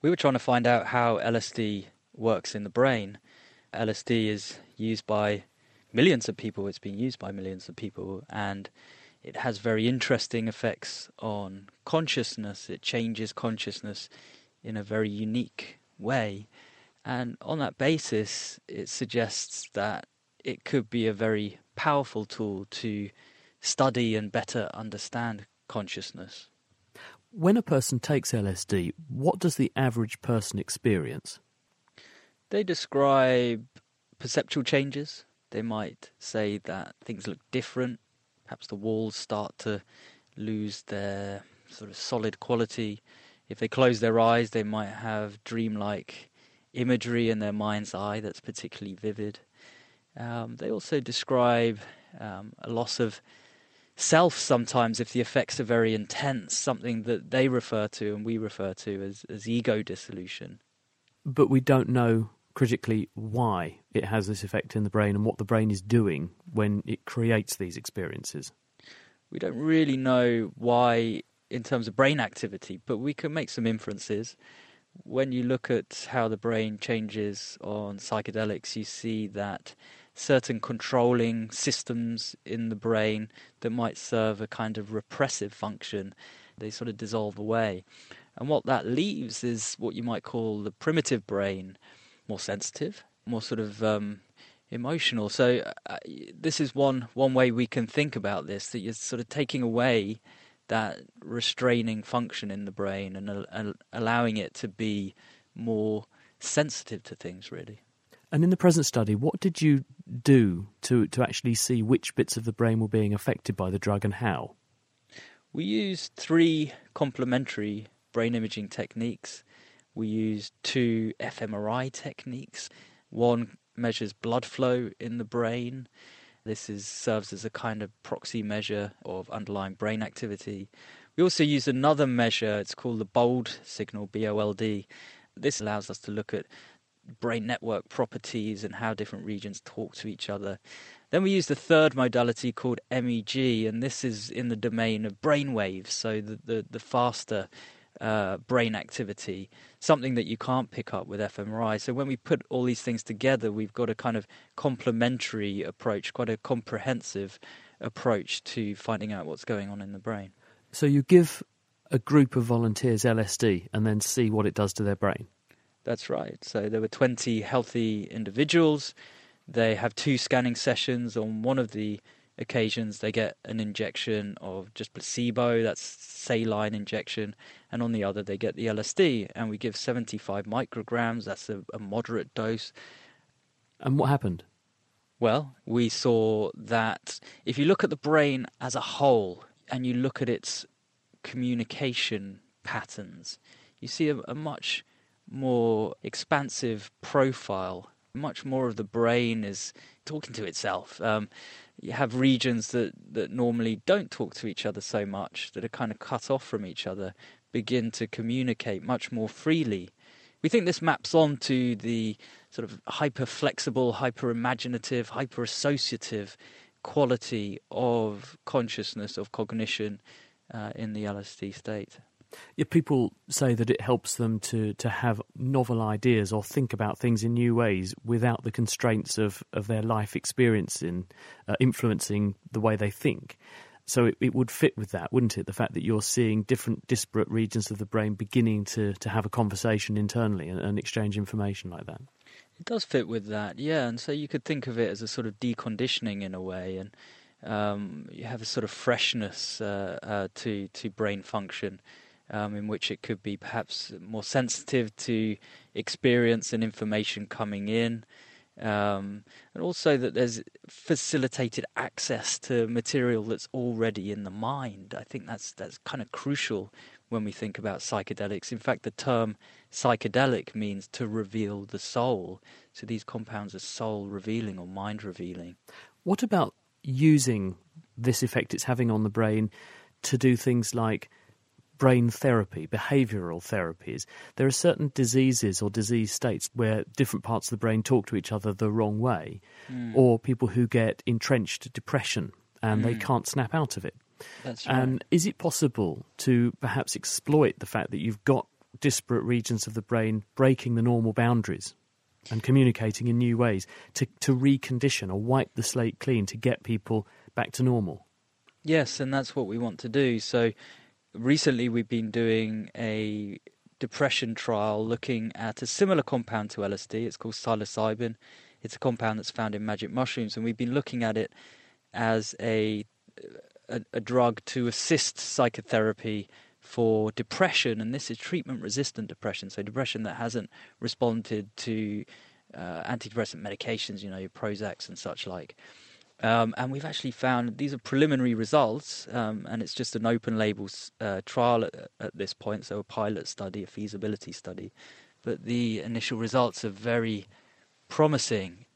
We were trying to find out how LSD works in the brain. LSD is used by millions of people. It's been used by millions of people, and it has very interesting effects on consciousness. It changes consciousness in a very unique way. And on that basis, it suggests that it could be a very powerful tool to study and better understand consciousness. When a person takes LSD, what does the average person experience? They describe perceptual changes. They might say that things look different. Perhaps the walls start to lose their sort of solid quality. If they close their eyes, they might have dreamlike imagery in their mind's eye that's particularly vivid. Um, they also describe um, a loss of self sometimes if the effects are very intense, something that they refer to and we refer to as, as ego dissolution. But we don't know critically why it has this effect in the brain and what the brain is doing when it creates these experiences. We don't really know why in terms of brain activity, but we can make some inferences. When you look at how the brain changes on psychedelics, you see that certain controlling systems in the brain that might serve a kind of repressive function. They sort of dissolve away. And what that leaves is what you might call the primitive brain, more sensitive, more sort of um, emotional. So uh, this is one one way we can think about this: that you're sort of taking away that restraining function in the brain and allowing it to be more sensitive to things, really. And in the present study, what did you do to, to actually see which bits of the brain were being affected by the drug and how? We used three complementary brain imaging techniques. We used two fMRI techniques. One measures blood flow in the brain. This is, serves as a kind of proxy measure of underlying brain activity. We also used another measure, it's called the BOLD signal, B O L D. This allows us to look at brain network properties and how different regions talk to each other. Then we use the third modality called MEG, and this is in the domain of brain waves, so the, the, the faster uh, brain activity, something that you can't pick up with fMRI. So when we put all these things together, we've got a kind of complementary approach, quite a comprehensive approach to finding out what's going on in the brain. So you give a group of volunteers LSD and then see what it does to their brain? That's right. So there were 20 healthy individuals. They have two scanning sessions. On one of the occasions, they get an injection of just placebo, that's saline injection, and on the other, they get the LSD. And we give 75 micrograms, that's a, a moderate dose. And what happened? Well, we saw that if you look at the brain as a whole and you look at its communication patterns, you see a, a much more expansive profile. Much more of the brain is talking to itself. Um, you have regions that, that normally don't talk to each other so much, that are kind of cut off from each other, begin to communicate much more freely. We think this maps on to the sort of hyper flexible, hyper imaginative, hyper associative quality of consciousness, of cognition uh, in the LSD state. Yeah, people say that it helps them to, to have novel ideas or think about things in new ways without the constraints of, of their life experience in uh, influencing the way they think. So it, it would fit with that, wouldn't it? The fact that you're seeing different disparate regions of the brain beginning to, to have a conversation internally and, and exchange information like that. It does fit with that, yeah. And so you could think of it as a sort of deconditioning in a way, and um, you have a sort of freshness uh, uh, to to brain function um, in which it could be perhaps more sensitive to experience and information coming in. Um, and also that there's facilitated access to material that's already in the mind. I think that's that's kind of crucial when we think about psychedelics. In fact, the term psychedelic means to reveal the soul. So these compounds are soul revealing or mind revealing. What about using this effect it's having on the brain to do things like brain therapy, behavioral therapies. There are certain diseases or disease states where different parts of the brain talk to each other the wrong way, mm. or people who get entrenched depression and mm. they can't snap out of it. That's right. And is it possible to perhaps exploit the fact that you've got disparate regions of the brain breaking the normal boundaries and communicating in new ways to, to recondition or wipe the slate clean to get people back to normal? Yes, and that's what we want to do. So recently we've been doing a depression trial looking at a similar compound to LSD. It's called psilocybin. It's a compound that's found in magic mushrooms, and we've been looking at it as a a, a drug to assist psychotherapy for depression, and this is treatment-resistant depression, so depression that hasn't responded to uh, antidepressant medications, you know, Prozacs and such like. Um, and we've actually found these are preliminary results, um, and it's just an open label uh, trial at, at, this point, so a pilot study, a feasibility study. But the initial results are very promising